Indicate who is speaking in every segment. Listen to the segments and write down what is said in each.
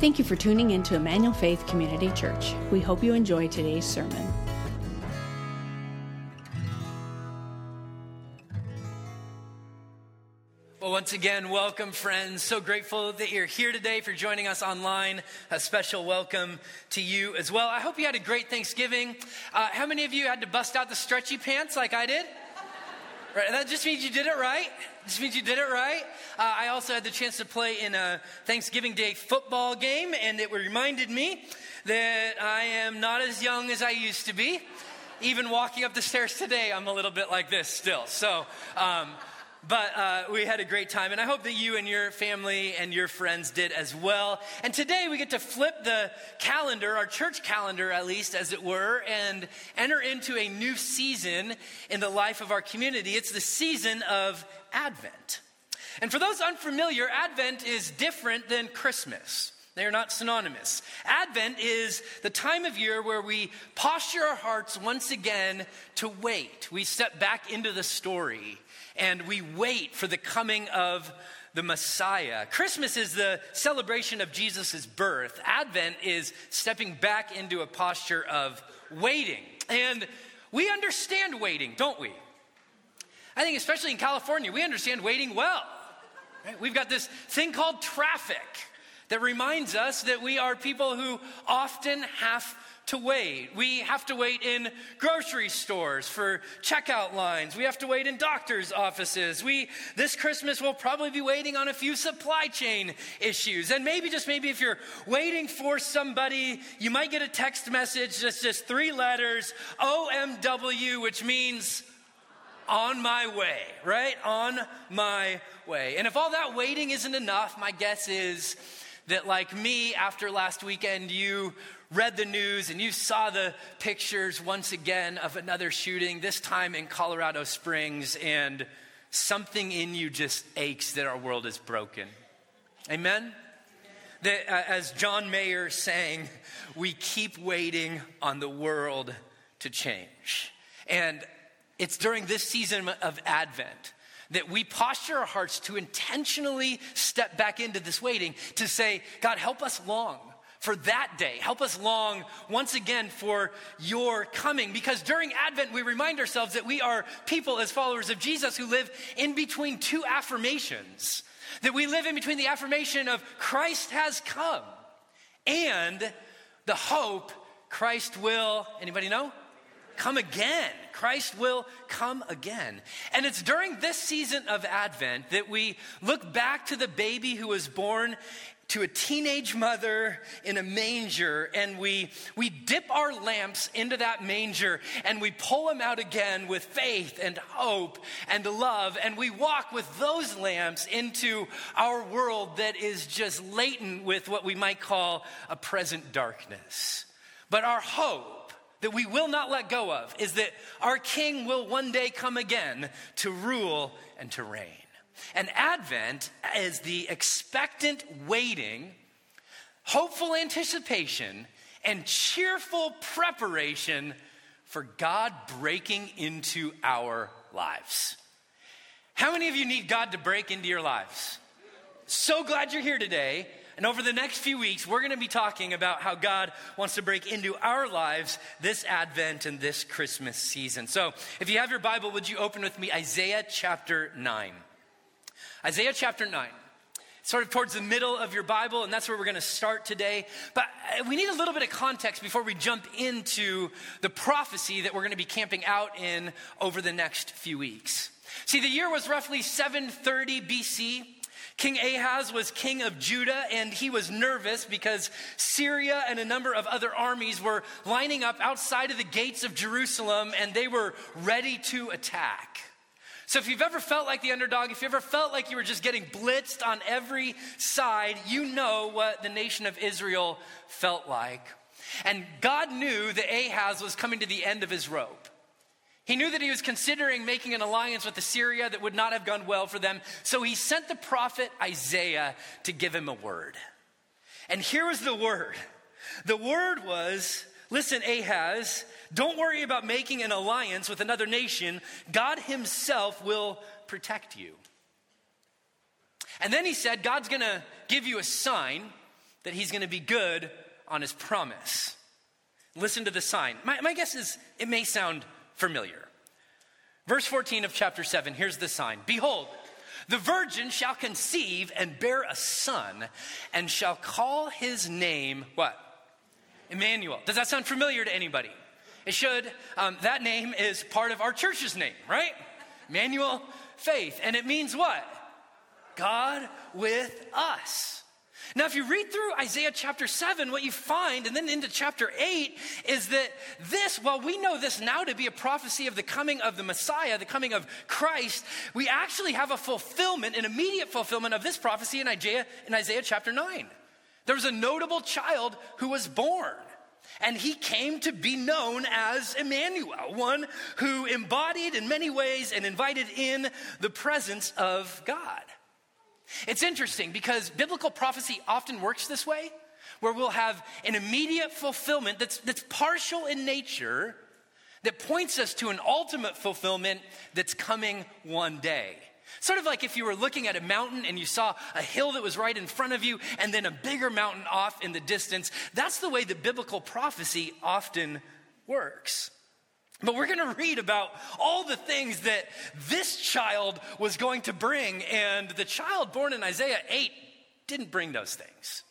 Speaker 1: Thank you for tuning in to Emmanuel Faith Community Church. We hope you enjoy today's sermon.
Speaker 2: Well, once again, welcome, friends. So grateful that you're here today for joining us online. A special welcome to you as well. I hope you had a great Thanksgiving. Uh, how many of you had to bust out the stretchy pants like I did? Right, that just means you did it right. Just means you did it right. Uh, I also had the chance to play in a Thanksgiving Day football game, and it reminded me that I am not as young as I used to be. Even walking up the stairs today, I'm a little bit like this still. So, um, but uh, we had a great time, and I hope that you and your family and your friends did as well. And today we get to flip the calendar, our church calendar at least, as it were, and enter into a new season in the life of our community. It's the season of Advent. And for those unfamiliar, Advent is different than Christmas. They are not synonymous. Advent is the time of year where we posture our hearts once again to wait. We step back into the story and we wait for the coming of the Messiah. Christmas is the celebration of Jesus' birth. Advent is stepping back into a posture of waiting. And we understand waiting, don't we? I think, especially in California, we understand waiting well. Right? We've got this thing called traffic that reminds us that we are people who often have to wait. We have to wait in grocery stores for checkout lines. We have to wait in doctors' offices. We this Christmas will probably be waiting on a few supply chain issues. And maybe just maybe if you're waiting for somebody, you might get a text message that's just three letters, OMW, which means on my way, right? On my way. And if all that waiting isn't enough, my guess is that, like me, after last weekend, you read the news and you saw the pictures once again of another shooting, this time in Colorado Springs, and something in you just aches that our world is broken. Amen? That, uh, as John Mayer sang, we keep waiting on the world to change. And it's during this season of Advent that we posture our hearts to intentionally step back into this waiting to say, God, help us long for that day. Help us long once again for your coming. Because during Advent, we remind ourselves that we are people as followers of Jesus who live in between two affirmations. That we live in between the affirmation of Christ has come and the hope Christ will, anybody know? Come again. Christ will come again. And it's during this season of Advent that we look back to the baby who was born to a teenage mother in a manger and we, we dip our lamps into that manger and we pull them out again with faith and hope and love and we walk with those lamps into our world that is just latent with what we might call a present darkness. But our hope that we will not let go of is that our king will one day come again to rule and to reign. And Advent is the expectant waiting, hopeful anticipation, and cheerful preparation for God breaking into our lives. How many of you need God to break into your lives? So glad you're here today. And over the next few weeks, we're going to be talking about how God wants to break into our lives this Advent and this Christmas season. So, if you have your Bible, would you open with me Isaiah chapter 9? Isaiah chapter 9 sort of towards the middle of your Bible, and that's where we're going to start today. But uh, we need a little bit of context before we jump into the prophecy that we're going to be camping out in over the next few weeks. See, the year was roughly 730 BC. King Ahaz was king of Judah, and he was nervous because Syria and a number of other armies were lining up outside of the gates of Jerusalem, and they were ready to attack. So, if you've ever felt like the underdog, if you ever felt like you were just getting blitzed on every side, you know what the nation of Israel felt like. And God knew that Ahaz was coming to the end of his rope. He knew that he was considering making an alliance with Assyria that would not have gone well for them. So he sent the prophet Isaiah to give him a word. And here was the word the word was listen, Ahaz, don't worry about making an alliance with another nation. God Himself will protect you. And then he said, God's going to give you a sign. that he's going to be good on his promise. Listen to the sign. My, my guess is it may sound familiar. Verse 14 of chapter 7, here's the sign Behold, the virgin shall conceive and bear a son, and shall call his name what? Emmanuel. Does that sound familiar to anybody? It should. Um, that name is part of our church's name, right? Emmanuel Faith. And it means what? God with us. Now, if you read through Isaiah chapter 7, what you find, and then into chapter 8, is that this, while we know this now to be a prophecy of the coming of the Messiah, the coming of Christ, we actually have a fulfillment, an immediate fulfillment of this prophecy in Isaiah, in Isaiah chapter 9. There was a notable child who was born. And he came to be known as Emmanuel, one who embodied in many ways and invited in the presence of God. It's interesting because biblical prophecy often works this way, where we'll have an immediate fulfillment that's, that's partial in nature, that points us to an ultimate fulfillment that's coming one day. Sort of like if you were looking at a mountain and you saw a hill that was right in front of you and then a bigger mountain off in the distance. That's the way the biblical prophecy often works. But we're going to read about all the things that this child was going to bring, and the child born in Isaiah 8 didn't bring those things,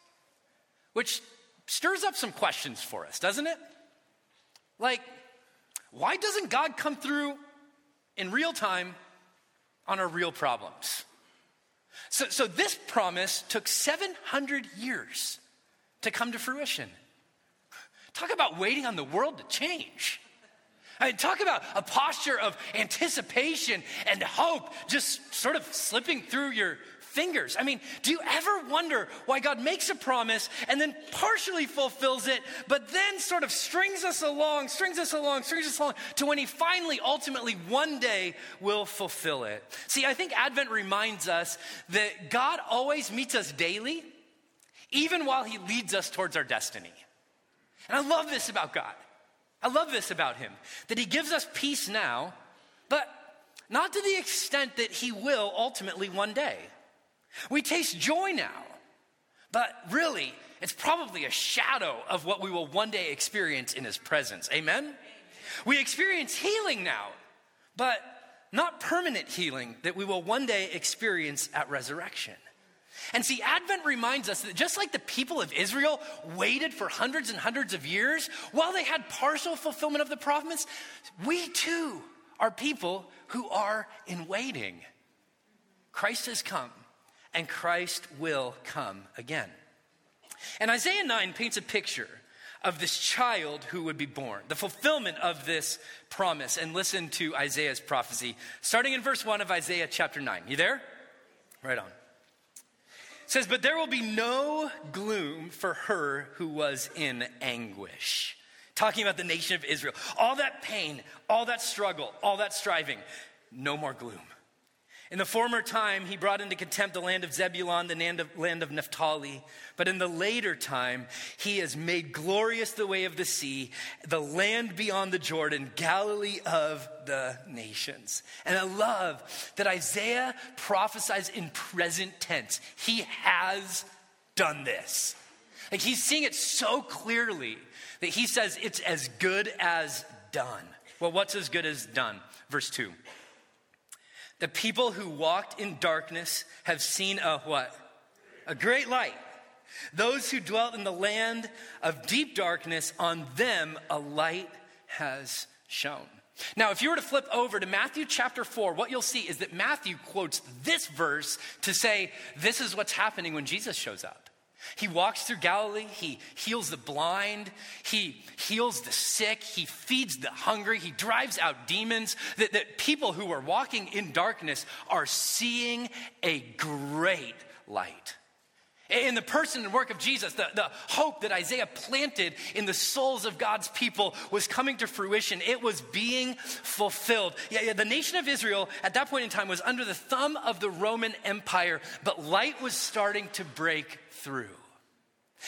Speaker 2: which stirs up some questions for us, doesn't it? Like, why doesn't God come through in real time on our real problems? So, so this promise took 700 years to come to fruition. Talk about waiting on the world to change. I mean, talk about a posture of anticipation and hope just sort of slipping through your fingers. I mean, do you ever wonder why God makes a promise and then partially fulfills it, but then sort of strings us along, strings us along, strings us along to when He finally, ultimately, one day will fulfill it? See, I think Advent reminds us that God always meets us daily, even while He leads us towards our destiny. And I love this about God. I love this about him that he gives us peace now, but not to the extent that he will ultimately one day. We taste joy now, but really, it's probably a shadow of what we will one day experience in his presence. Amen? We experience healing now, but not permanent healing that we will one day experience at resurrection. And see, Advent reminds us that just like the people of Israel waited for hundreds and hundreds of years while they had partial fulfillment of the promise, we too are people who are in waiting. Christ has come, and Christ will come again. And Isaiah 9 paints a picture of this child who would be born, the fulfillment of this promise. And listen to Isaiah's prophecy, starting in verse 1 of Isaiah chapter 9. You there? Right on says, But there will be no gloom for her who was in anguish. Talking about the nation of Israel. All that pain, all that struggle, all that striving, no more gloom. In the former time, he brought into contempt the land of Zebulun, the land of, Naphtali. But in the later time, he has made glorious the way of the sea, the land beyond the Jordan, Galilee of the nations. And I love that Isaiah prophesies in present tense. He has done this. Like he's seeing it so clearly that he says it's as good as done. Well, what's as good as done? Verse 2. The people who walked in darkness have seen a what? A great light. Those who dwelt in the land of deep darkness, on them a light has shone. Now, if you were to flip over to Matthew chapter 4, what you'll see is that Matthew quotes this verse to say, This is what's happening when Jesus shows up. He walks through Galilee. He heals the blind. He heals the sick. He feeds the hungry. He drives out demons. That, that people who are walking in darkness are seeing a great light. In the person and work of Jesus, the, the hope that Isaiah planted in the souls of God's people was coming to fruition. It was being fulfilled. Yeah, yeah, the nation of Israel at that point in time was under the thumb of the Roman Empire, but light was starting to break through.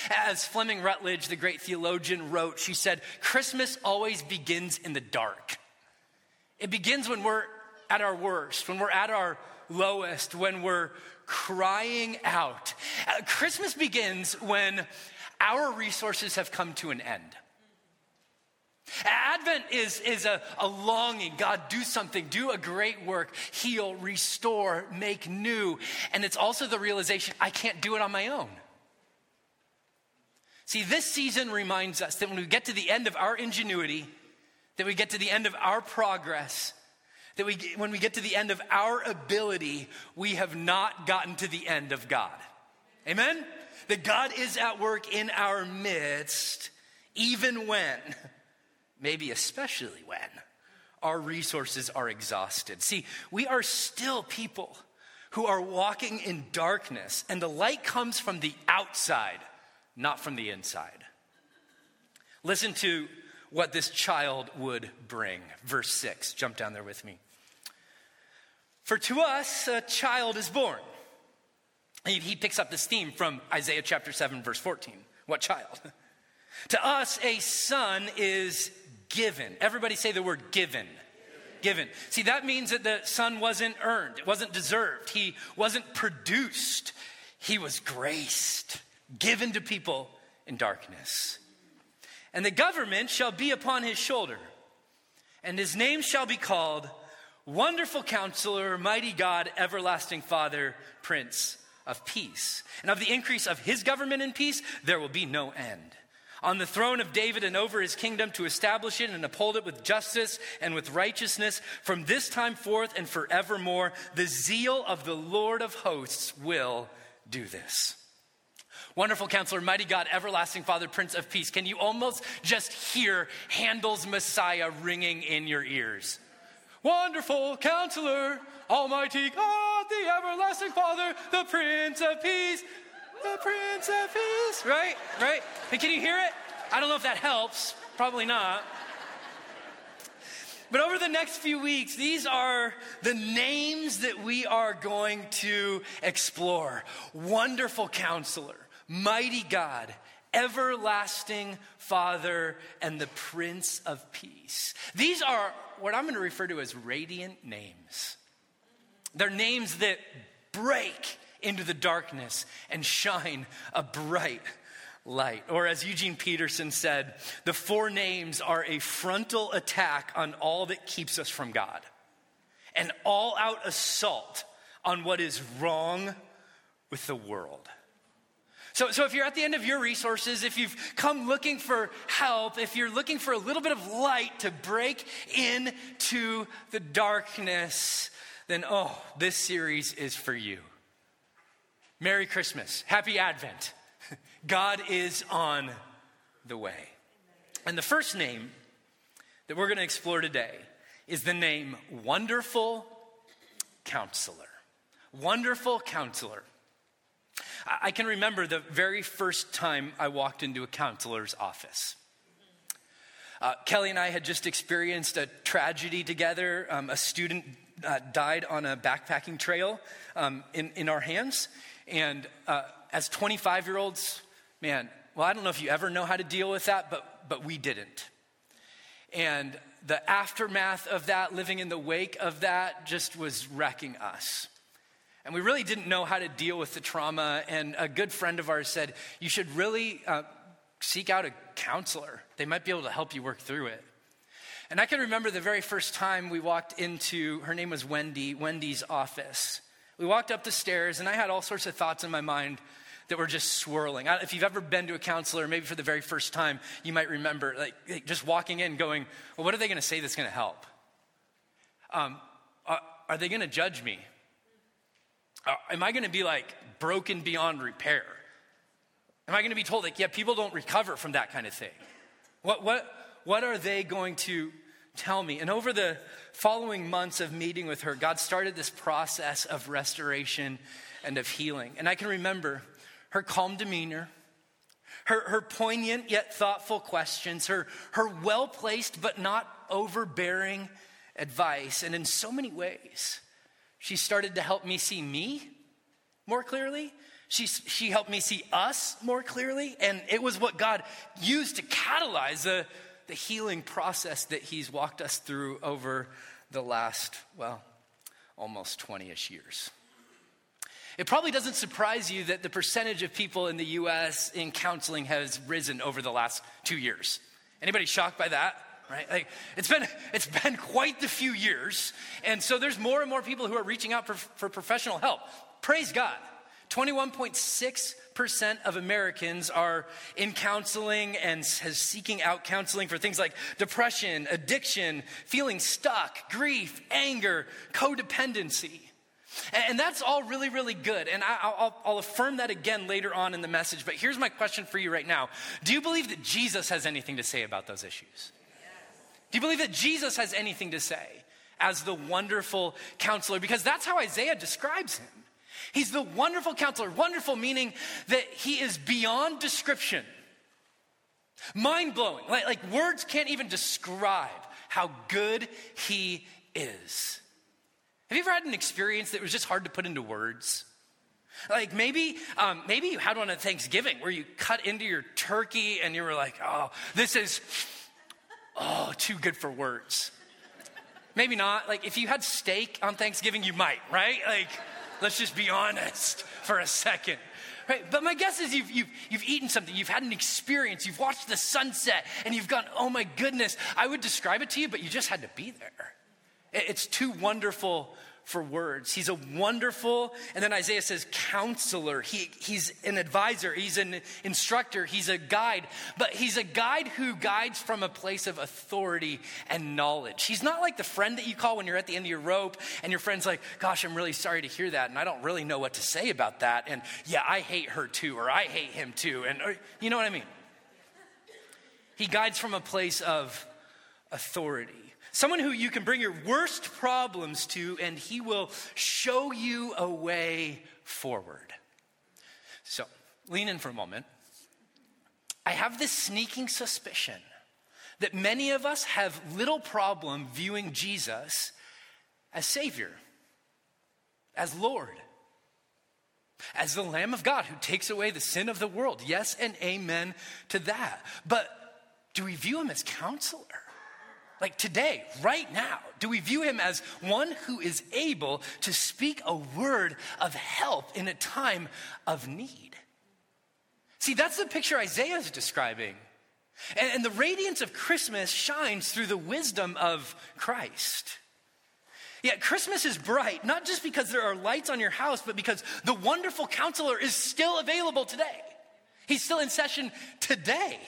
Speaker 2: As Fleming Rutledge, the great theologian, wrote, she said, Christmas always begins in the dark. It begins when we're at our worst, when we're at our lowest, when we're crying out. Uh, Christmas begins when our resources have come to an end. Advent is, is a, a longing. God, do something, do a great work, heal, restore, make new. And it's also the realization I can't do it on my own. See, this season reminds us that when we get to the end of our ingenuity, that we get to the end of our progress, that we, when we get to the end of our ability, we have not gotten to the end of God. Amen? That God is at work in our midst, even when, maybe especially when, our resources are exhausted. See, we are still people who are walking in darkness, and the light comes from the outside, not from the inside. Listen to what this child would bring. Verse 6, jump down there with me. For to us a child is born. He picks up this theme from Isaiah chapter 7, verse 14. What child? to us a son is given. Everybody say the word given. Given. See, that means that the son wasn't earned, it wasn't deserved, he wasn't produced, he was graced, given to people in darkness. And the government shall be upon his shoulder, and his name shall be called Wonderful counselor, mighty God, everlasting Father, Prince of Peace. And of the increase of his government and peace, there will be no end. On the throne of David and over his kingdom to establish it and uphold it with justice and with righteousness from this time forth and forevermore. The zeal of the Lord of hosts will do this. Wonderful counselor, mighty God, everlasting Father, Prince of Peace. Can you almost just hear Handel's Messiah ringing in your ears? Wonderful counselor, Almighty God, the everlasting Father, the Prince of Peace, the Prince of Peace. Right? Right? Hey, can you hear it? I don't know if that helps. Probably not. But over the next few weeks, these are the names that we are going to explore. Wonderful counselor, mighty God, everlasting Father, and the Prince of Peace. These are what I'm going to refer to as radiant names. They're names that break into the darkness and shine a bright light. Or as Eugene Peterson said, the four names are a frontal attack on all that keeps us from God, an all out assault on what is wrong with the world. So, so if you're at the end of your resources, if you've come looking for help, if you're looking for a little bit of light to break into the darkness, then oh, this series is for you. Merry Christmas. Happy Advent. God is on the way. And the first name that we're going to explore today is the name Wonderful Counselor. Wonderful Counselor. I can remember the very first time I walked into a counselor's office. Uh, Kelly and I had just experienced a tragedy together. Um, a student uh, died on a backpacking trail um, in, in our hands. And uh, as 25 year olds, man, well, I don't know if you ever know how to deal with that, but, but we didn't. And the aftermath of that, living in the wake of that, just was wrecking us. And we really didn't know how to deal with the trauma. And a good friend of ours said, You should really uh, seek out a counselor. They might be able to help you work through it. And I can remember the very first time we walked into, her name was Wendy, Wendy's office. We walked up the stairs, and I had all sorts of thoughts in my mind that were just swirling. If you've ever been to a counselor, maybe for the very first time, you might remember like just walking in, going, "Well, what are they going to say that's going to help? Um, are, are they going to judge me? Uh, am I going to be like broken beyond repair? Am I going to be told like, yeah, people don't recover from that kind of thing? What, what, what are they going to tell me? And over the following months of meeting with her, God started this process of restoration and of healing. And I can remember her calm demeanor, her, her poignant yet thoughtful questions, her, her well placed but not overbearing advice. And in so many ways, she started to help me see me more clearly. She, she helped me see us more clearly. And it was what God used to catalyze the, the healing process that He's walked us through over the last, well, almost 20 ish years. It probably doesn't surprise you that the percentage of people in the US in counseling has risen over the last two years. Anybody shocked by that? Right? Like, it's been, it's been quite the few years. And so there's more and more people who are reaching out for, for professional help. Praise God. 21.6% of Americans are in counseling and has seeking out counseling for things like depression, addiction, feeling stuck, grief, anger, codependency. And that's all really, really good. And I'll, I'll, affirm that again later on in the message. But here's my question for you right now Do you believe that Jesus has anything to say about those issues? Do you believe that Jesus has anything to say as the wonderful counselor? Because that's how Isaiah describes him. He's the wonderful counselor. Wonderful meaning that he is beyond description. Mind blowing. Like, like words can't even describe how good he is. Have you ever had an experience that was just hard to put into words? Like maybe, um, maybe you had one at Thanksgiving where you cut into your turkey and you were like, oh, this is, oh, too good for words. Maybe not. Like if you had steak on Thanksgiving, you might, right? Like, let's just be honest for a second. Right? But my guess is you've, you've, you've eaten something, you've had an experience, you've watched the sunset, and you've gone, oh my goodness, I would describe it to you, but you just had to be there. It's too wonderful for words. He's a wonderful, and then Isaiah says, counselor. He, he's an advisor, he's an instructor, he's a guide, but he's a guide who guides from a place of authority and knowledge. He's not like the friend that you call when you're at the end of your rope and your friend's like, Gosh, I'm really sorry to hear that, and I don't really know what to say about that. And yeah, I hate her too, or I hate him too. And or, you know what I mean? He guides from a place of authority. Someone who you can bring your worst problems to, and he will show you a way forward. So, lean in for a moment. I have this sneaking suspicion that many of us have little problem viewing Jesus as Savior, as Lord, as the Lamb of God who takes away the sin of the world. Yes, and amen to that. But do we view him as counselor? Like today, right now, do we view him as one who is able to speak a word of help in a time of need? See, that's the picture Isaiah is describing. And, and the radiance of Christmas shines through the wisdom of Christ. Yet Christmas is bright, not just because there are lights on your house, but because the wonderful counselor is still available today. He's still in session today.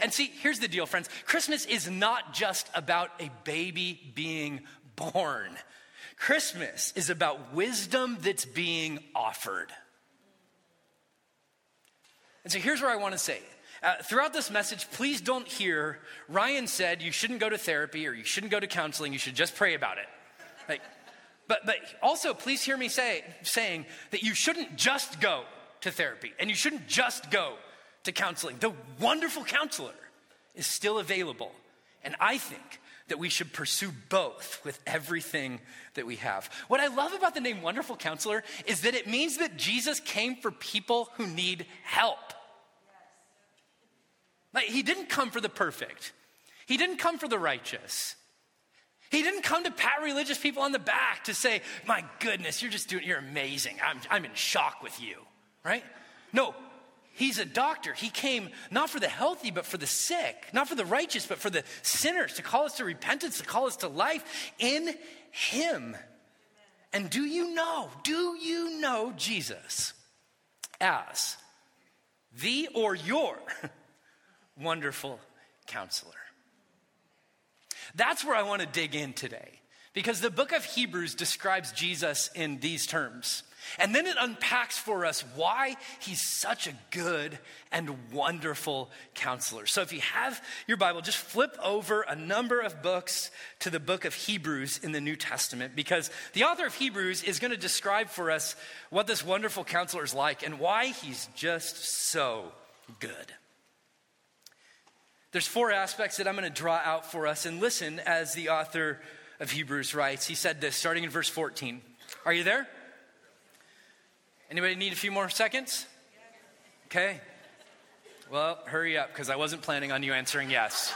Speaker 2: And see, here's the deal, friends Christmas is not just about a baby being born, Christmas is about wisdom that's being offered. And so here's where I want to say uh, throughout this message, please don't hear Ryan said you shouldn't go to therapy or you shouldn't go to counseling, you should just pray about it. Like, but, but also, please hear me say, saying that you shouldn't just go to therapy and you shouldn't just go to counseling. The wonderful counselor is still available. And I think that we should pursue both with everything that we have. What I love about the name Wonderful Counselor is that it means that Jesus came for people who need help. Like, he didn't come for the perfect, he didn't come for the righteous. He didn't come to pat religious people on the back to say, My goodness, you're just doing, you're amazing. I'm, I'm in shock with you, right? No, He's a doctor. He came not for the healthy, but for the sick, not for the righteous, but for the sinners, to call us to repentance, to call us to life in Him. And do you know, do you know Jesus as the or your wonderful counselor? That's where I want to dig in today because the book of Hebrews describes Jesus in these terms. And then it unpacks for us why he's such a good and wonderful counselor. So if you have your Bible, just flip over a number of books to the book of Hebrews in the New Testament because the author of Hebrews is going to describe for us what this wonderful counselor is like and why he's just so good. There's four aspects that I'm going to draw out for us and listen as the author of Hebrews writes. He said this starting in verse 14. Are you there? Anybody need a few more seconds? Okay. Well, hurry up because I wasn't planning on you answering yes.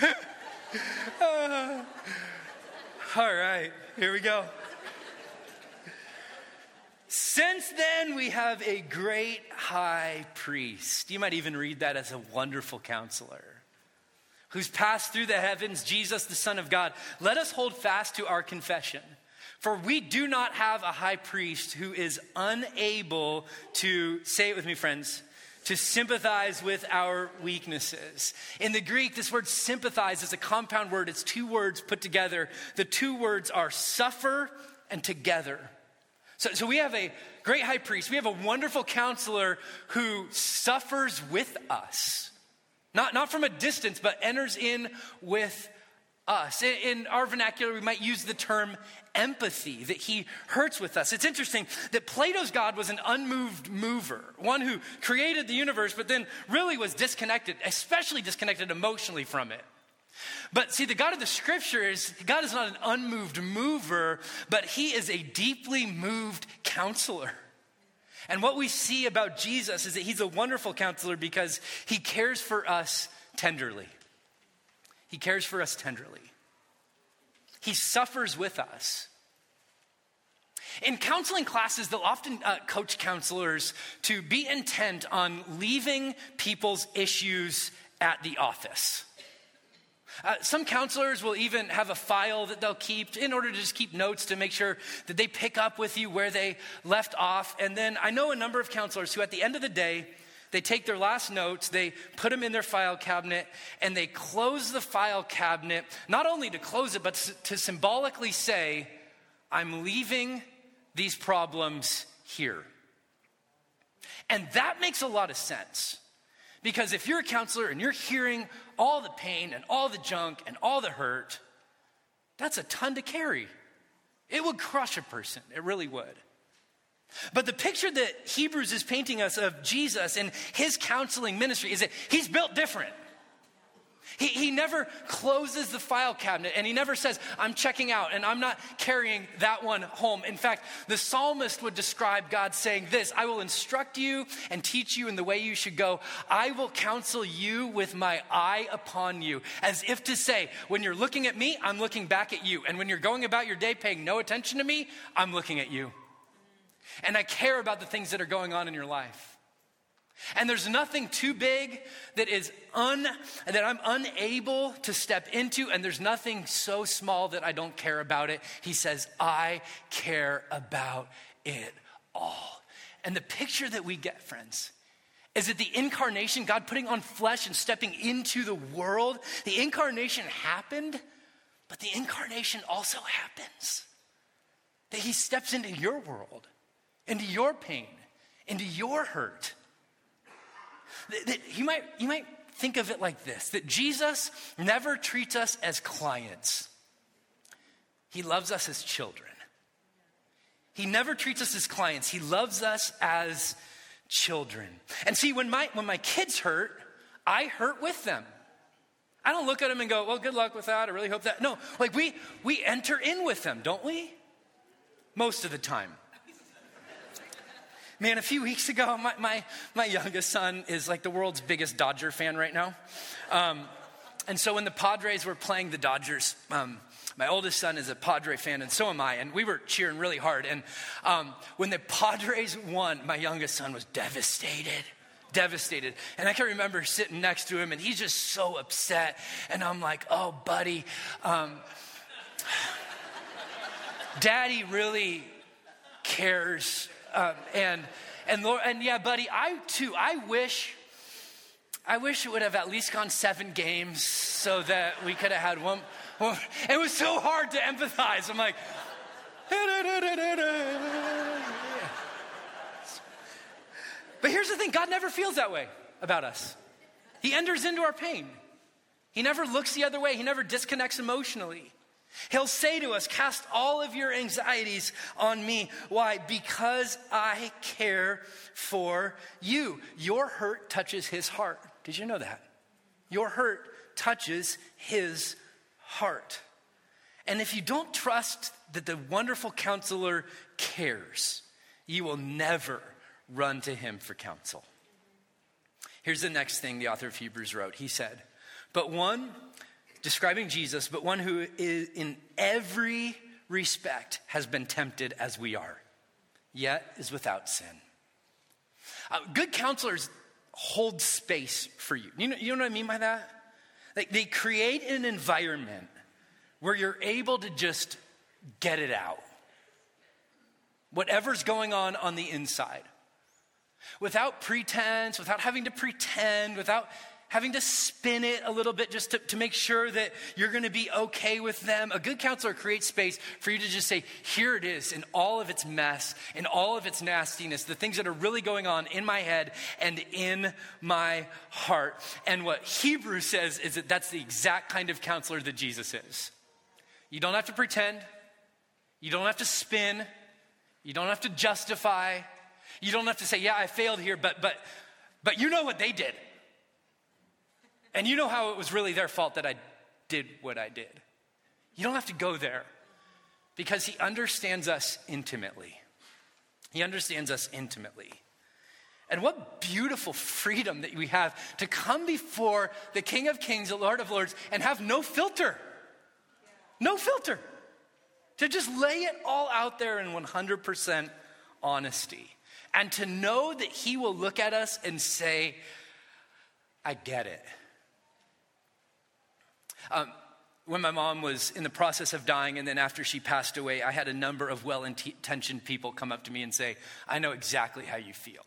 Speaker 2: uh, All right, here we go. Since then, we have a great high priest. You might even read that as a wonderful counselor who's passed through the heavens, Jesus, the Son of God. Let us hold fast to our confession. For we do not have a high priest who is unable to, say it with me, friends, to sympathize with our weaknesses. In the Greek, this word sympathize is a compound word. It's two words put together. The two words are suffer and together. So, so we have a great high priest. We have a wonderful counselor who suffers with us. Not, not from a distance, but enters in with us. In, in our vernacular, we might use the term empathy, that he hurts with us. It's interesting that Plato's God was an unmoved mover, one who created the universe, but then really was disconnected, especially disconnected emotionally from it. But see, the God of the scriptures, God is not an unmoved mover, but he is a deeply moved counselor. And what we see about Jesus is that he's a wonderful counselor because he cares for us tenderly. He cares for us tenderly. He suffers with us. In counseling classes, they'll often uh, coach counselors to be intent on leaving people's issues at the office. Uh, some counselors will even have a file that they'll keep in order to just keep notes to make sure that they pick up with you where they left off. And then I know a number of counselors who, at the end of the day, they take their last notes, they put them in their file cabinet, and they close the file cabinet, not only to close it, but to symbolically say, I'm leaving these problems here. And that makes a lot of sense. Because if you're a counselor and you're hearing all the pain and all the junk and all the hurt, that's a ton to carry. It would crush a person, it really would. But the picture that Hebrews is painting us of Jesus and his counseling ministry is that he's built different. He, he never closes the file cabinet and he never says, I'm checking out and I'm not carrying that one home. In fact, the psalmist would describe God saying this I will instruct you and teach you in the way you should go. I will counsel you with my eye upon you. As if to say, when you're looking at me, I'm looking back at you. And when you're going about your day paying no attention to me, I'm looking at you. And I care about the things that are going on in your life. And there's nothing too big that is un, that I'm unable to step into, and there's nothing so small that I don't care about it. He says, I care about it all. And the picture that we get, friends, is that the incarnation, God putting on flesh and stepping into the world, the incarnation happened, but the incarnation also happens. That He steps into your world, into your pain, into your hurt that you, might, you might think of it like this that Jesus never treats us as clients, He loves us as children. He never treats us as clients, He loves us as children. And see, when my, when my kids hurt, I hurt with them. I don't look at them and go, well, good luck with that. I really hope that. No, like we, we enter in with them, don't we? Most of the time. Man, a few weeks ago, my, my, my youngest son is like the world's biggest Dodger fan right now. Um, and so when the Padres were playing the Dodgers, um, my oldest son is a Padre fan, and so am I. And we were cheering really hard. And um, when the Padres won, my youngest son was devastated. Devastated. And I can remember sitting next to him, and he's just so upset. And I'm like, oh, buddy, um, daddy really cares um, and and Lord, and yeah, buddy, I too, I wish, I wish it would have at least gone seven games so that we could have had one. one. It was so hard to empathize. I'm like. But here's the thing God never feels that way about us. He enters into our pain. He never looks the other way. He never disconnects emotionally. He'll say to us, Cast all of your anxieties on me. Why? Because I care for you. Your hurt touches his heart. Did you know that? Your hurt touches his heart. And if you don't trust that the wonderful counselor cares, you will never run to him for counsel. Here's the next thing the author of Hebrews wrote. He said, But one describing Jesus, but one who is in every respect has been tempted as we are, yet is without sin. Uh, good counselors hold space for you. You know, you know what I mean by that? Like they create an environment where you're able to just get it out. Whatever's going on on the inside. Without pretense, without having to pretend, without having to spin it a little bit just to, to make sure that you're going to be okay with them. A good counselor creates space for you to just say, here it is in all of its mess, in all of its nastiness, the things that are really going on in my head and in my heart. And what Hebrew says is that that's the exact kind of counselor that Jesus is. You don't have to pretend, you don't have to spin, you don't have to justify, you don't have to say, yeah, I failed here, but, but, but you know what they did. And you know how it was really their fault that I did what I did. You don't have to go there because he understands us intimately. He understands us intimately. And what beautiful freedom that we have to come before the King of Kings, the Lord of Lords, and have no filter. No filter. To just lay it all out there in 100% honesty. And to know that He will look at us and say, I get it. Um, when my mom was in the process of dying, and then after she passed away, I had a number of well intentioned people come up to me and say, I know exactly how you feel.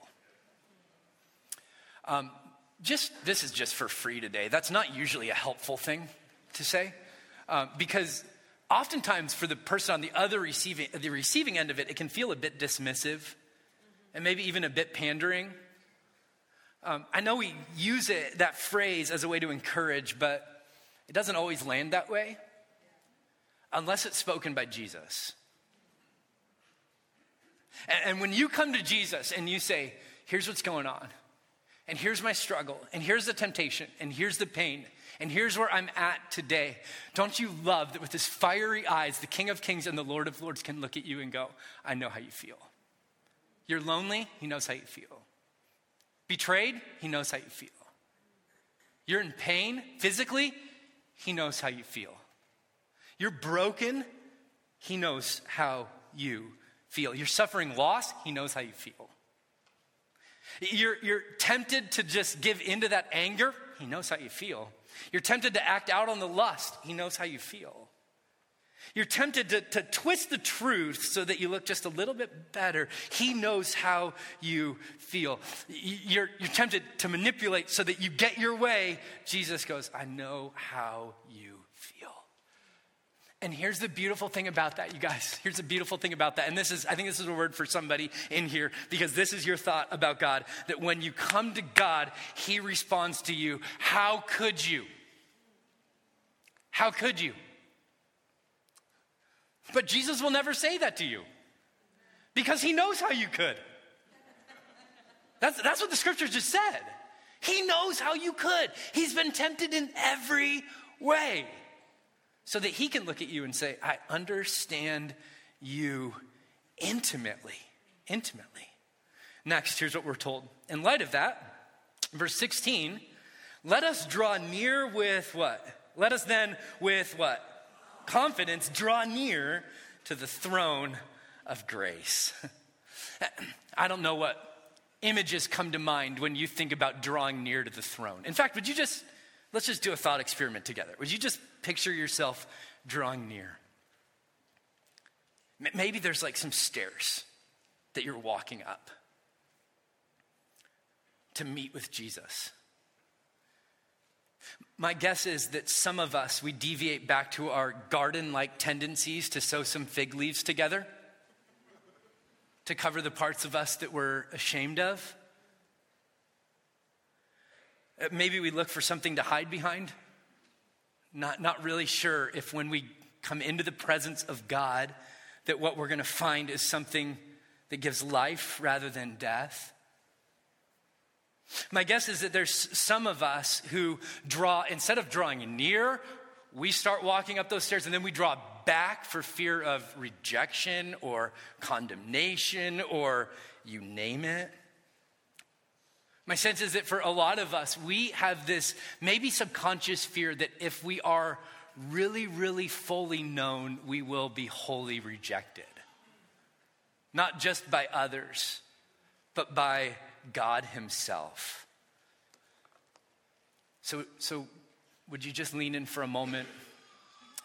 Speaker 2: Um, just this is just for free today. That's not usually a helpful thing to say, um, because oftentimes for the person on the other receiving the receiving end of it, it can feel a bit dismissive, and maybe even a bit pandering. Um, I know we use it that phrase as a way to encourage, but it doesn't always land that way unless it's spoken by Jesus. And, and, when you come to Jesus and you say, here's what's going on, and here's my struggle, and here's the temptation, and here's the pain, and here's where I'm at today, don't you love that with his fiery eyes, the King of Kings and the Lord of Lords can look at you and go, I know how you feel. You're lonely, he knows how you feel. Betrayed, he knows how you feel. You're in pain physically, he knows how you feel. You're broken, He knows how you feel. You're suffering loss, He knows how you feel. You're, you're tempted to just give into that anger, He knows how you feel. You're tempted to act out on the lust, He knows how you feel. You're tempted to, to twist the truth so that you look just a little bit better. He knows how you feel. You're, you're tempted to manipulate so that you get your way. Jesus goes, I know how you feel. And here's the beautiful thing about that, you guys. Here's the beautiful thing about that. And this is, I think this is a word for somebody in here because this is your thought about God that when you come to God, He responds to you. How could you? How could you? But Jesus will never say that to you because he knows how you could. That's, that's what the scripture just said. He knows how you could. He's been tempted in every way so that he can look at you and say, I understand you intimately. Intimately. Next, here's what we're told. In light of that, verse 16, let us draw near with what? Let us then with what? Confidence draw near to the throne of grace. I don't know what images come to mind when you think about drawing near to the throne. In fact, would you just, let's just do a thought experiment together. Would you just picture yourself drawing near? Maybe there's like some stairs that you're walking up to meet with Jesus. My guess is that some of us, we deviate back to our garden like tendencies to sow some fig leaves together to cover the parts of us that we're ashamed of. Uh, maybe we look for something to hide behind. Not, not really sure if when we come into the presence of God, that what we're going to find is something that gives life rather than death. My guess is that there's some of us who draw, instead of drawing near, we start walking up those stairs and then we draw back for fear of rejection or condemnation or you name it. My sense is that for a lot of us, we have this maybe subconscious fear that if we are really, really fully known, we will be wholly rejected. Not just by others, but by God Himself. So, so would you just lean in for a moment?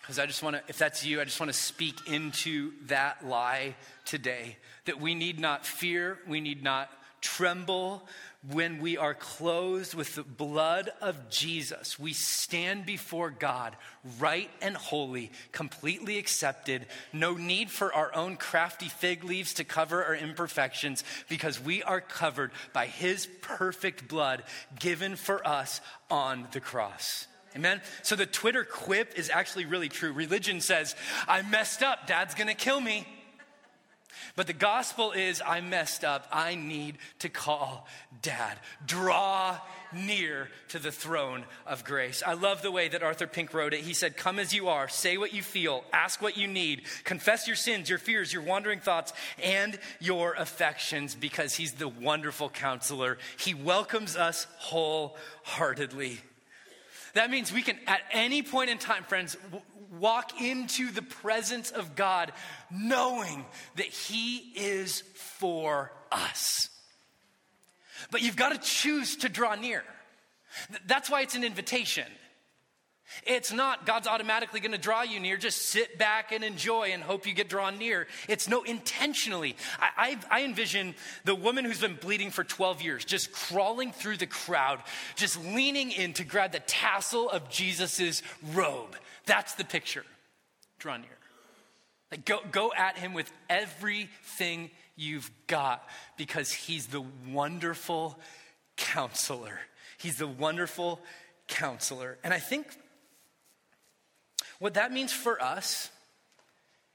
Speaker 2: Because I just want to, if that's you, I just want to speak into that lie today that we need not fear, we need not tremble when we are clothed with the blood of Jesus. We stand before God, right and holy, completely accepted. No need for our own crafty fig leaves to cover our imperfections because we are covered by His perfect blood given for us on the cross. Amen? So the Twitter quip is actually really true. Religion says, I messed up, dad's gonna kill me. But the gospel is, I messed up. I need to call dad. Draw near to the throne of grace. I love the way that Arthur Pink wrote it. He said, Come as you are, say what you feel, ask what you need, confess your sins, your fears, your wandering thoughts, and your affections, because he's the wonderful counselor. He welcomes us wholeheartedly. That means we can, at any point in time, friends, walk into the presence of God knowing that He is for us. But you've got to choose to draw near. That's why it's an invitation. It's not God's automatically going to draw you near. Just sit back and enjoy and hope you get drawn near. It's no, intentionally. I, I, I, envision the woman who's been bleeding for 12 years just crawling through the crowd, just leaning in to grab the tassel of Jesus's robe. That's the picture. Draw near. Like go, go at him with everything you've got because he's the wonderful counselor. He's the wonderful counselor. And I think what that means for us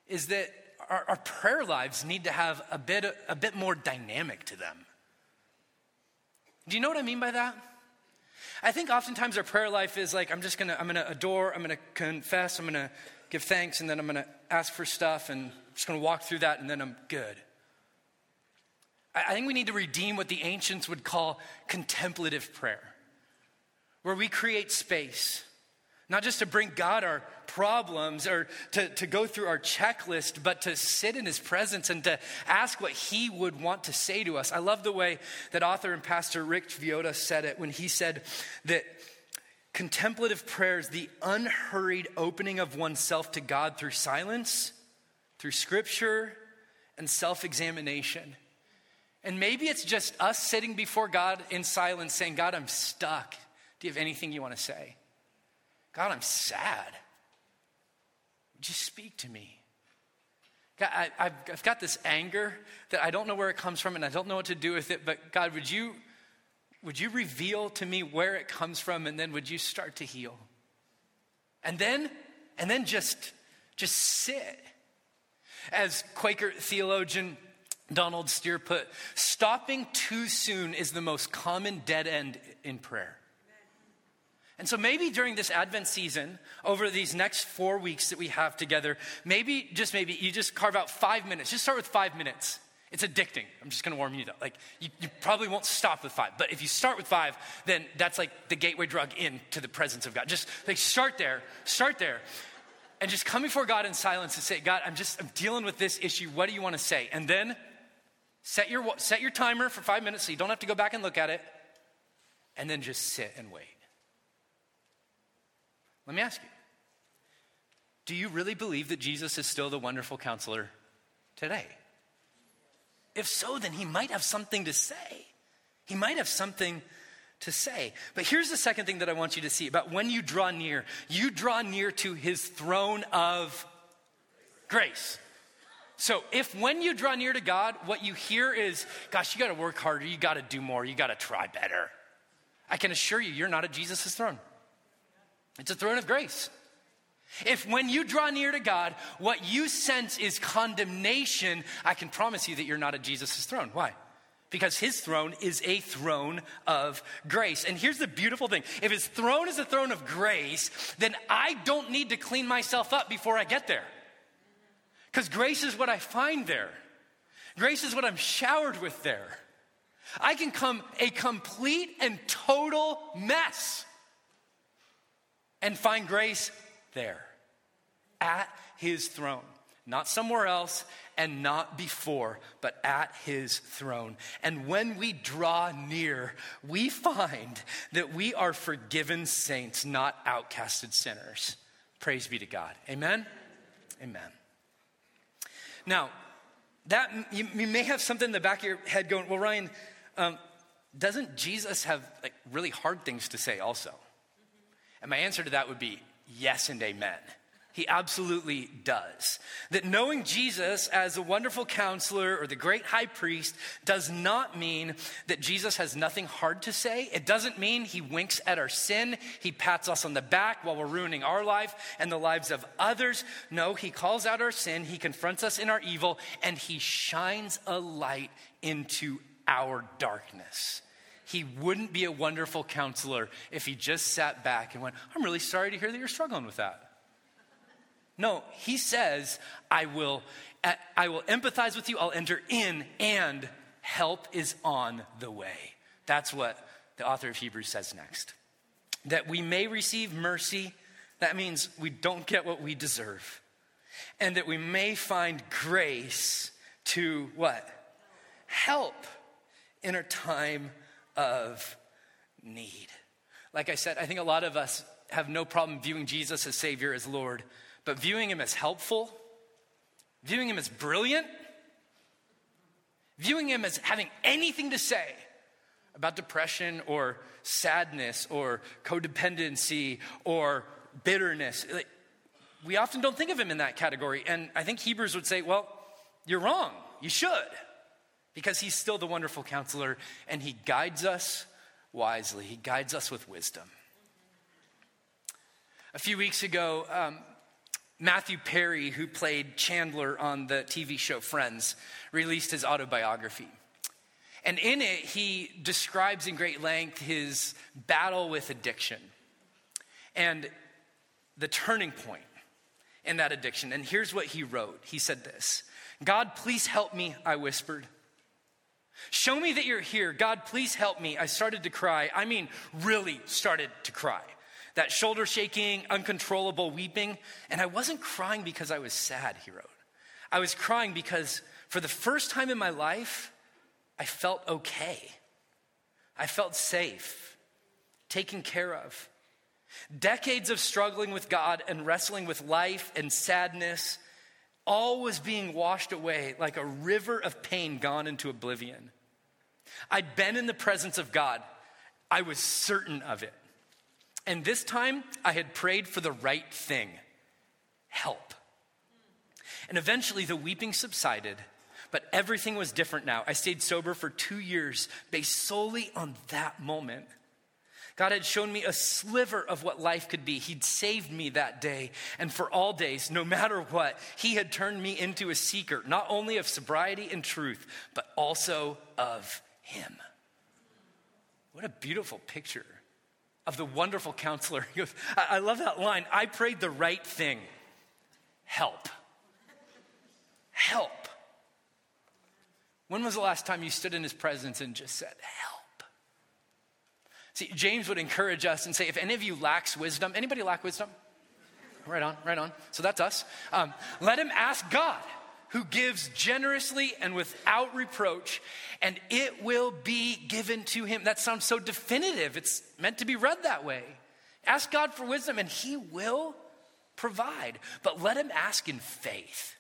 Speaker 2: is that our, our prayer lives need to have a bit, a bit more dynamic to them. Do you know what I mean by that? I think oftentimes our prayer life is like, I'm just gonna, I'm gonna adore, I'm gonna confess, I'm gonna give thanks, and then I'm gonna ask for stuff, and I'm just gonna walk through that, and then I'm good. I, I think we need to redeem what the ancients would call contemplative prayer, where we create space not just to bring God our problems or to, to go through our checklist, but to sit in his presence and to ask what he would want to say to us. I love the way that author and pastor Rich Villodas said it when he said that contemplative prayer is the unhurried opening of oneself to God through silence, through scripture, and self examination. And maybe it's just us sitting before God in silence saying, God, I'm stuck. Do you have anything you want to say? God, I'm sad. Would you speak to me? God, I, have got this anger that I don't know where it comes from and I don't know what to do with it, but God, would you, would you reveal to me where it comes from and then would you start to heal? And then, and then just, just sit. As Quaker theologian Donald Steere put, stopping too soon is the most common dead end in prayer. And so maybe during this Advent season, over these next four weeks that we have together, maybe, just maybe, you just carve out five minutes. Just start with five minutes. It's addicting. I'm just gonna warn you though. Like, you, you, probably won't stop with five, but if you start with five, then that's like the gateway drug into the presence of God. Just like start there, start there, and just come before God in silence and say, God, I'm just, I'm dealing with this issue. What do you wanna say? And then set your, set your timer for five minutes so you don't have to go back and look at it, and then just sit and wait. Let me ask you do you really believe that Jesus is still the wonderful counselor today? If so, then he might have something to say. He might have something to say. But here's the second thing that I want you to see about when you draw near, you draw near to his throne of grace. So, if when you draw near to God, what you hear is, gosh, you got to work harder, you got to do more, you got to try better, I can assure you, you're not at Jesus' throne. It's a throne of grace. If when you draw near to God, what you sense is condemnation, I can promise you that you're not at Jesus' throne. Why? Because his throne is a throne of grace. And here's the beautiful thing if his throne is a throne of grace, then I don't need to clean myself up before I get there. Because grace is what I find there, grace is what I'm showered with there. I can come a complete and total mess and find grace there at his throne. Not somewhere else and not before, but at his throne. And when we draw near, we find that we are forgiven saints, not outcasted sinners. Praise be to God. Amen? Amen. Now, that you, you may have something in the back of your head going, well, Ryan, um, doesn't Jesus have like really hard things to say also? And my answer to that would be yes and amen. He absolutely does. That knowing Jesus as a wonderful counselor or the great high priest does not mean that Jesus has nothing hard to say. It doesn't mean he winks at our sin, he pats us on the back while we're ruining our life and the lives of others. No, he calls out our sin, he confronts us in our evil, and he shines a light into our darkness. He wouldn't be a wonderful counselor if he just sat back and went, I'm really sorry to hear that you're struggling with that. No, he says, I will, eh, I will empathize with you, I'll enter in, and help is on the way. That's what the author of Hebrews says next. That we may receive mercy, that means we don't get what we deserve. And that we may find grace to what? Help in our time of need. Like I said, I think a lot of us have no problem viewing Jesus as Savior, as Lord, but viewing Him as helpful, viewing Him as brilliant, viewing Him as having anything to say about depression or sadness or codependency or bitterness. We often don't think of Him in that category. And I think Hebrews would say, well, you're wrong. You should because he's still the wonderful counselor and he guides us wisely, he guides us with wisdom. A few weeks ago, um, Matthew Perry, who played Chandler on the TV show Friends, released his autobiography. And in it, he describes in great length his battle with addiction and the turning point in that addiction. And here's what he wrote He said this God, please help me, I whispered. Show me that you're here. God, please help me. I started to cry. I mean, really started to cry. That shoulder shaking, uncontrollable weeping. And I wasn't crying because I was sad, he wrote. I was crying because for the first time in my life, I felt okay. I felt safe, taken care of. Decades of struggling with God and wrestling with life and sadness all was being washed away like a river of pain gone into oblivion. I'd been in the presence of God, I was certain of it. And this time, I had prayed for the right thing help. And eventually, the weeping subsided, but everything was different now. I stayed sober for two years based solely on that moment. God had shown me a sliver of what life could be. He'd saved me that day. And for all days, no matter what, He had turned me into a seeker, not only of sobriety and truth, but also of Him. What a beautiful picture of the wonderful counselor. He goes, I, I love that line. I prayed the right thing help. Help. When was the last time you stood in His presence and just said, help? See, James would encourage us and say, if any of you lacks wisdom, anybody lack wisdom? Right on, right on. So that's us. Um, let him ask God, who gives generously and without reproach, and it will be given to him. That sounds so definitive. It's meant to be read that way. Ask God for wisdom, and he will provide. But let him ask in faith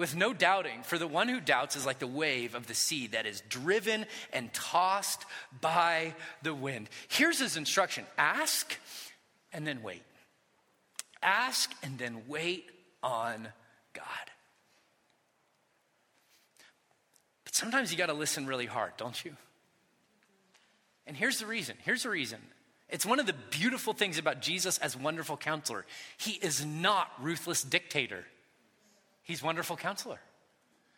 Speaker 2: with no doubting, for the one who doubts is like the wave of the sea that is driven and tossed by the wind. Here's his instruction ask and then wait. Ask and then wait on God. But sometimes you got to listen really hard, don't you? And here's the reason. Here's the reason. It's one of the beautiful things about Jesus as wonderful counselor. He is not ruthless dictator. He's wonderful counselor.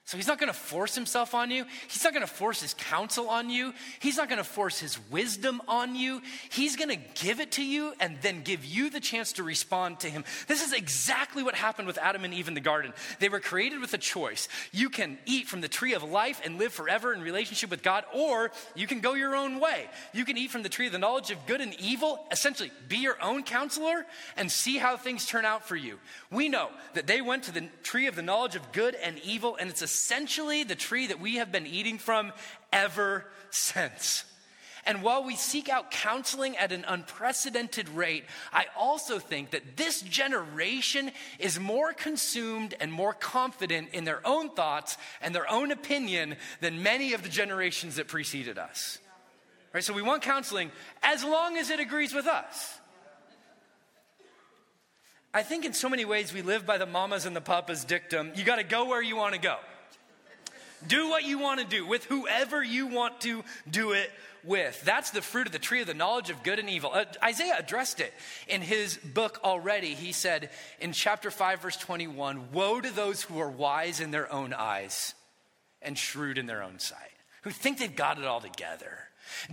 Speaker 2: So he's not going to force himself on you. He's not going to force his counsel on you. He's not going to force his wisdom on you. He's going to give it to you and then give you the chance to respond to him. This is exactly what happened with Adam and Eve in the garden. They were created with a choice. You can eat from the tree of life and live forever in relationship with God, or you can go your own way. You can eat from the tree of the knowledge of good and evil, essentially be your own counselor and see how things turn out for you. We know that they went to the tree of the knowledge of good and evil, and it's a essentially the tree that we have been eating from ever since. And while we seek out counseling at an unprecedented rate, I also think that this generation is more consumed and more confident in their own thoughts and their own opinion than many of the generations that preceded us. Right? So we want counseling as long as it agrees with us. I think in so many ways we live by the mamas and the papas dictum you got to go where you want to go. Do what you want to do with whoever you want to do it with. That's the fruit of the tree of the knowledge of good and evil. Uh, Isaiah addressed it in his book already. He said in chapter 5, verse 21 Woe to those who are wise in their own eyes and shrewd in their own sight, who think they've got it all together.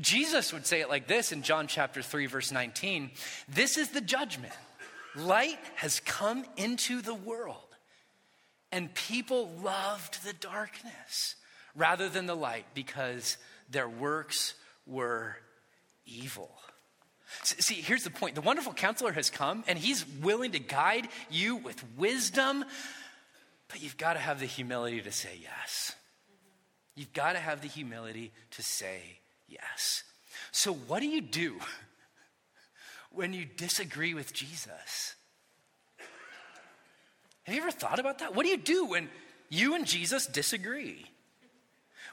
Speaker 2: Jesus would say it like this in John chapter 3, verse 19 This is the judgment. Light has come into the world and people loved the darkness rather than the light because their works were evil. See, here's the point the wonderful counselor has come and he's willing to guide you with wisdom, but you've got to have the humility to say yes. You've got to have the humility to say yes. So, what do you do when you disagree with Jesus? Have you ever thought about that? What do you do when you and Jesus disagree?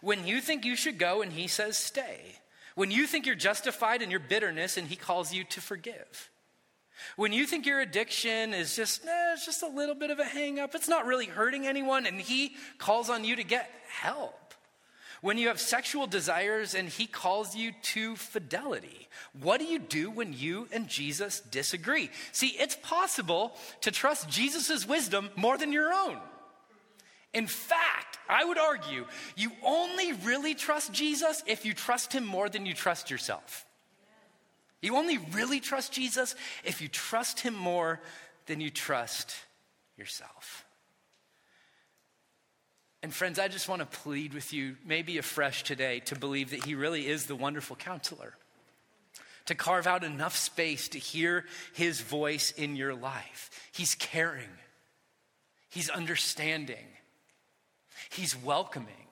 Speaker 2: When you think you should go and he says stay? When you think you're justified in your bitterness and he calls you to forgive? When you think your addiction is just, it's just a little bit of a hang up, it's not really hurting anyone, and he calls on you to get help when you have sexual desires and he calls you to fidelity? What do you do when you and Jesus disagree? See, it's possible to trust Jesus' wisdom more than your own. In fact, I would argue you only really trust Jesus if you trust him more than you trust yourself. You only really trust Jesus if you trust him more than you trust yourself. And friends, I just want to plead with you, maybe afresh today, to believe that He really is the wonderful counselor. To carve out enough space to hear His voice in your life. He's caring, He's understanding, He's welcoming,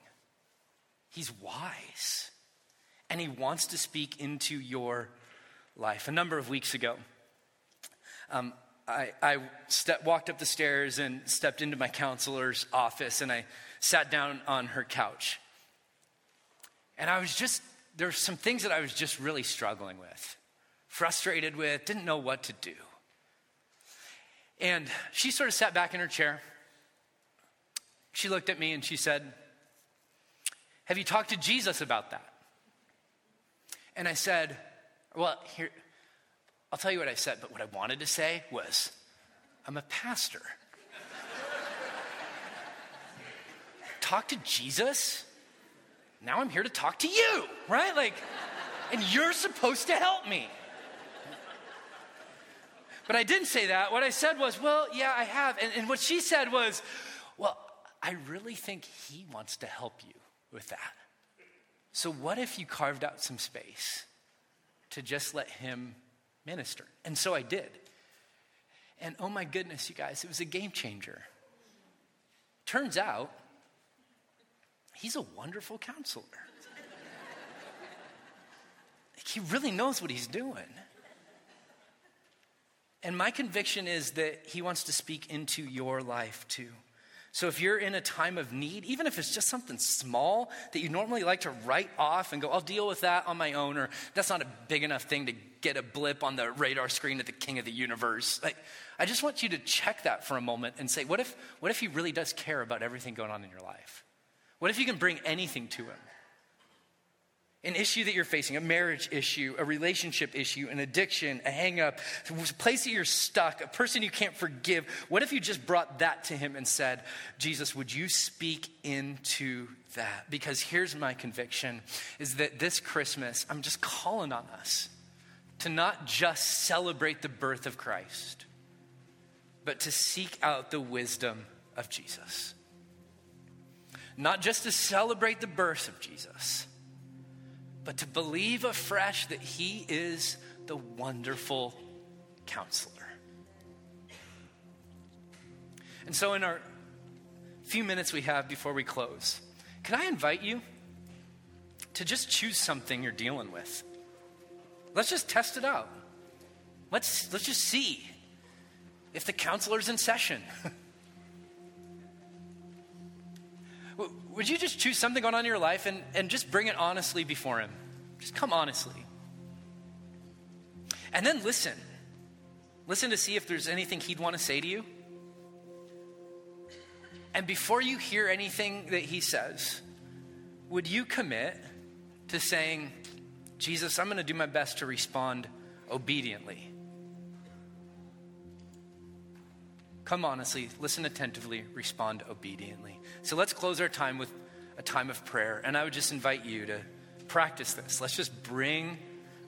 Speaker 2: He's wise, and He wants to speak into your life. A number of weeks ago, um, I, I walked up the stairs and stepped into my counselor's office, and I sat down on her couch. And I was just, there were some things that I was just really struggling with, frustrated with, didn't know what to do. And she sort of sat back in her chair. She looked at me and she said, Have you talked to Jesus about that? And I said, Well, here, I'll tell you what I said, but what I wanted to say was, I'm a pastor. Talk to Jesus. Now I'm here to talk to you, right? Like, and you're supposed to help me. But I didn't say that. What I said was, well, yeah, I have. And, and what she said was, well, I really think he wants to help you with that. So, what if you carved out some space to just let him minister? And so I did. And oh my goodness, you guys, it was a game changer. Turns out, He's a wonderful counselor. he really knows what he's doing. And my conviction is that he wants to speak into your life too. So if you're in a time of need, even if it's just something small that you normally like to write off and go, I'll deal with that on my own, or that's not a big enough thing to get a blip on the radar screen at the king of the universe. Like, I just want you to check that for a moment and say, what if, what if he really does care about everything going on in your life? What if you can bring anything to him? an issue that you're facing, a marriage issue, a relationship issue, an addiction, a hangup, a place that you're stuck, a person you can't forgive, what if you just brought that to him and said, Jesus, would you speak into that? Because here's my conviction is that this Christmas, I'm just calling on us to not just celebrate the birth of Christ, but to seek out the wisdom of Jesus. Not just to celebrate the birth of Jesus but to believe afresh that He is the wonderful counselor. And so, in our few minutes we have before we close, can I invite you to just choose something you're dealing with? Let's just test it out. Let's, let's just see if the counselor's in session. would you just choose something going on in your life and, and just bring it honestly before Him? Just come honestly. And then listen. Listen to see if there's anything He'd want to say to you. And before you hear anything that He says, would you commit to saying, Jesus, I'm going to do my best to respond obediently? Come honestly, listen attentively, respond obediently. So let's close our time with a time of prayer. And I would just invite you to practice this. Let's just bring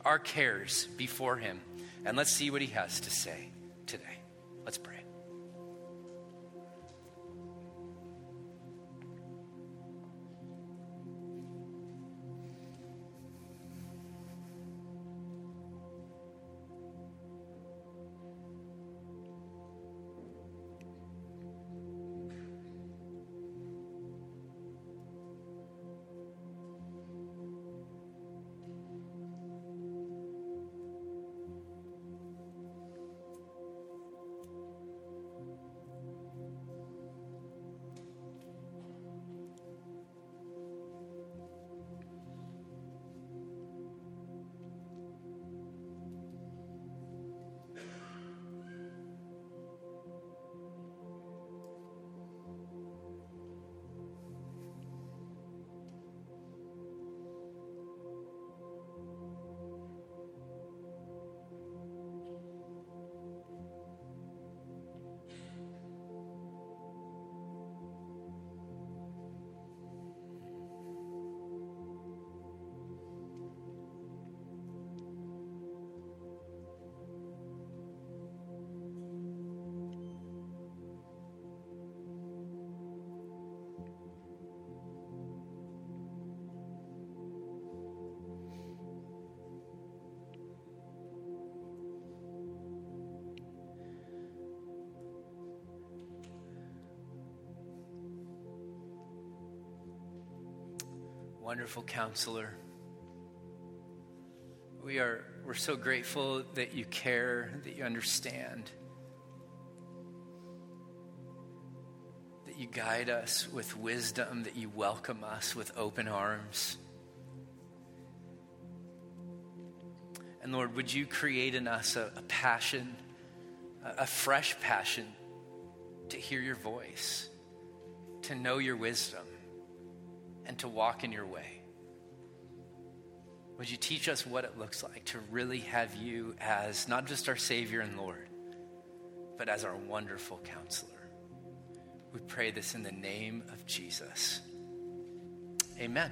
Speaker 2: our cares before Him and let's see what He has to say today. Let's pray. Wonderful counselor. We are we're so grateful that you care, that you understand, that you guide us with wisdom, that you welcome us with open arms. And Lord, would you create in us a, a passion, a, a fresh passion to hear your voice, to know your wisdom and to walk in your way. Would you teach us what it looks like to really have you as not just our Savior and Lord, but as our wonderful counselor? We pray this in the name of Jesus. Amen.